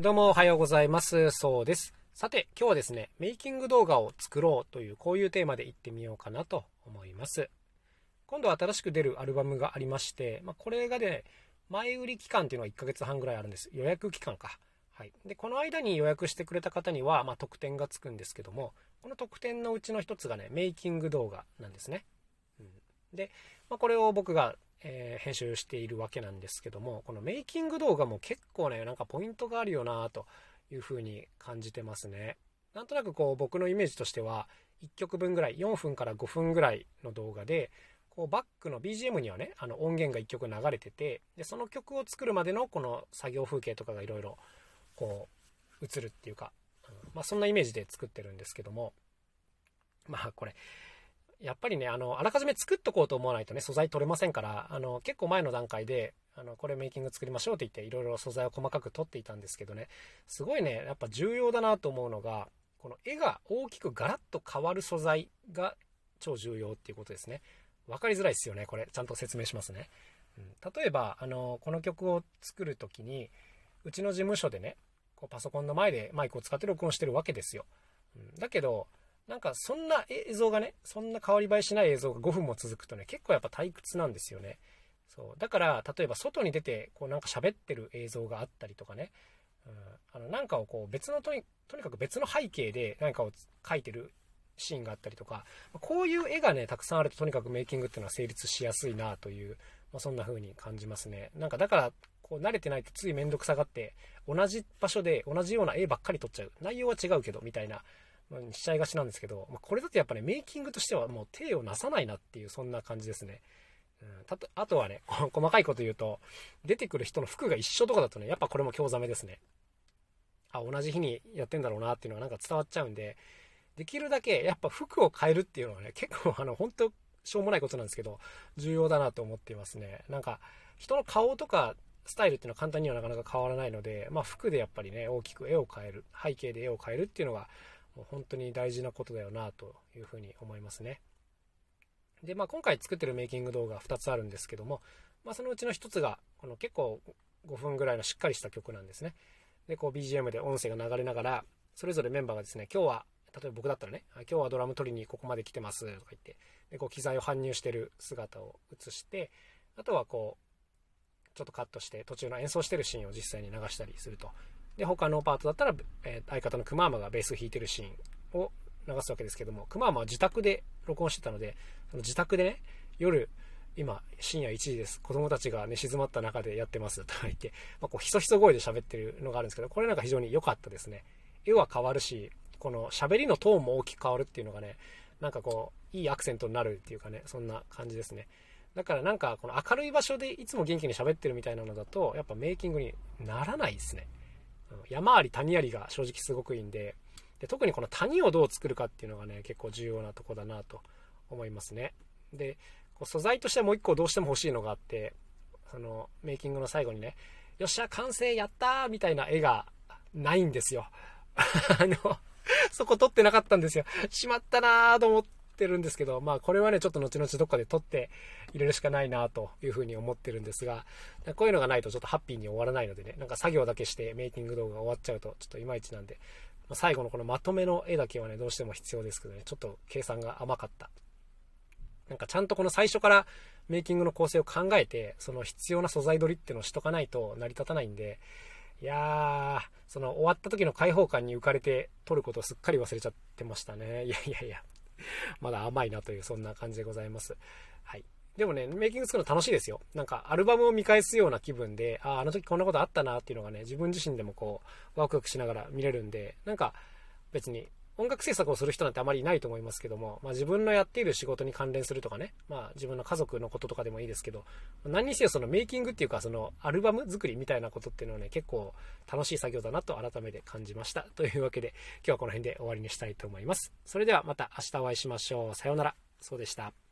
どうもおはようございます。そうです。さて、今日はですね、メイキング動画を作ろうというこういうテーマでいってみようかなと思います。今度は新しく出るアルバムがありまして、まあ、これがね、前売り期間っていうのは1ヶ月半ぐらいあるんです。予約期間か。はい。で、この間に予約してくれた方には、まあ、特典がつくんですけども、この特典のうちの一つがね、メイキング動画なんですね。で、まあ、これを僕がえー、編集しているわけなんですけどもこのメイキング動画も結構ねなんかポイントがあるよなというふうに感じてますね。なんとなくこう僕のイメージとしては1曲分ぐらい4分から5分ぐらいの動画でこうバックの BGM にはねあの音源が1曲流れててでその曲を作るまでのこの作業風景とかがいろいろこう映るっていうか、まあ、そんなイメージで作ってるんですけどもまあこれやっぱりね、あの、あらかじめ作っとこうと思わないとね、素材取れませんから、あの、結構前の段階で、あの、これメイキング作りましょうって言って、いろいろ素材を細かく取っていたんですけどね、すごいね、やっぱ重要だなと思うのが、この絵が大きくガラッと変わる素材が超重要っていうことですね。分かりづらいですよね、これ。ちゃんと説明しますね。うん、例えば、あの、この曲を作る時に、うちの事務所でね、こうパソコンの前でマイクを使って録音してるわけですよ。うん、だけど、なんかそんな映像がね、そんな変わり映えしない映像が5分も続くとね、結構やっぱ退屈なんですよね。そう。だから、例えば外に出て、こうなんか喋ってる映像があったりとかね、うん、あの、なんかをこう別のとに、とにかく別の背景で何かを描いてるシーンがあったりとか、こういう絵がね、たくさんあるととにかくメイキングっていうのは成立しやすいなという、まあ、そんな風に感じますね。なんかだから、こう慣れてないとついめんどくさがって、同じ場所で同じような絵ばっかり撮っちゃう。内容は違うけど、みたいなましちゃいがちなんですけど、まあ、これだとやっぱね、メイキングとしてはもう手をなさないなっていう、そんな感じですね。うん、たとあとはね、細かいこと言うと、出てくる人の服が一緒とかだとね、やっぱこれも興ざめですね。あ、同じ日にやってんだろうなっていうのがなんか伝わっちゃうんで、できるだけやっぱ服を変えるっていうのはね、結構 あの、本当しょうもないことなんですけど、重要だなと思っていますね。なんか、人の顔とかスタイルっていうのは簡単にはなかなか変わらないので、まあ服でやっぱりね、大きく絵を変える、背景で絵を変えるっていうのが、本当に大事なことだよなというふうに思いますね。で、まあ、今回作ってるメイキング動画2つあるんですけども、まあ、そのうちの1つがこの結構5分ぐらいのしっかりした曲なんですね。で、こう BGM で音声が流れながら、それぞれメンバーがですね、今日は、例えば僕だったらね、今日はドラム取りにここまで来てますとか言って、で、こう機材を搬入してる姿を映して、あとはこう、ちょっとカットして途中の演奏してるシーンを実際に流したりするとで、他のパートだったら、えー、相方のクマーマがベースを弾いてるシーンを流すわけですけども、クマーマは自宅で録音してたので、その自宅でね、夜、今、深夜1時です。子供たちが寝静まった中でやってます。とか言って、まあ、こう、ひそひそ声で喋ってるのがあるんですけど、これなんか非常に良かったですね。絵は変わるし、この喋りのトーンも大きく変わるっていうのがね、なんかこう、いいアクセントになるっていうかね、そんな感じですね。だからなんか、この明るい場所でいつも元気に喋ってるみたいなのだと、やっぱメイキングにならないですね。山あり谷ありが正直すごくいいんでで特にこの谷をどう作るかっていうのがね結構重要なとこだなと思いますね。で素材としてもう一個どうしても欲しいのがあってそのメイキングの最後にねよっしゃ完成やったーみたいな絵がないんですよ。あのそこ撮ってなかったんですよ。しまったなーと思って。ってるんですけど、まあこれはね、ちょっと後々どっかで撮って入れるしかないなというふうに思ってるんですが、こういうのがないとちょっとハッピーに終わらないのでね、なんか作業だけしてメイキング動画が終わっちゃうとちょっといまいちなんで、ま、最後のこのまとめの絵だけはね、どうしても必要ですけどね、ちょっと計算が甘かった。なんかちゃんとこの最初からメイキングの構成を考えて、その必要な素材取りっていうのをしとかないと成り立たないんで、いやー、その終わった時の開放感に浮かれて撮ることをすっかり忘れちゃってましたね。いやいやいや。まだ甘いなという、そんな感じでございます。はい。でもね、メイキング作るの楽しいですよ。なんか、アルバムを見返すような気分で、ああ、あの時こんなことあったなっていうのがね、自分自身でもこう、ワクワクしながら見れるんで、なんか、別に音楽制作をする人なんてあまりいないと思いますけども、まあ、自分のやっている仕事に関連するとかね、まあ、自分の家族のこととかでもいいですけど、何にせよそのメイキングっていうか、そのアルバム作りみたいなことっていうのはね、結構楽しい作業だなと改めて感じました。というわけで、今日はこの辺で終わりにしたいと思います。それではまた明日お会いしましょう。さようなら。そうでした。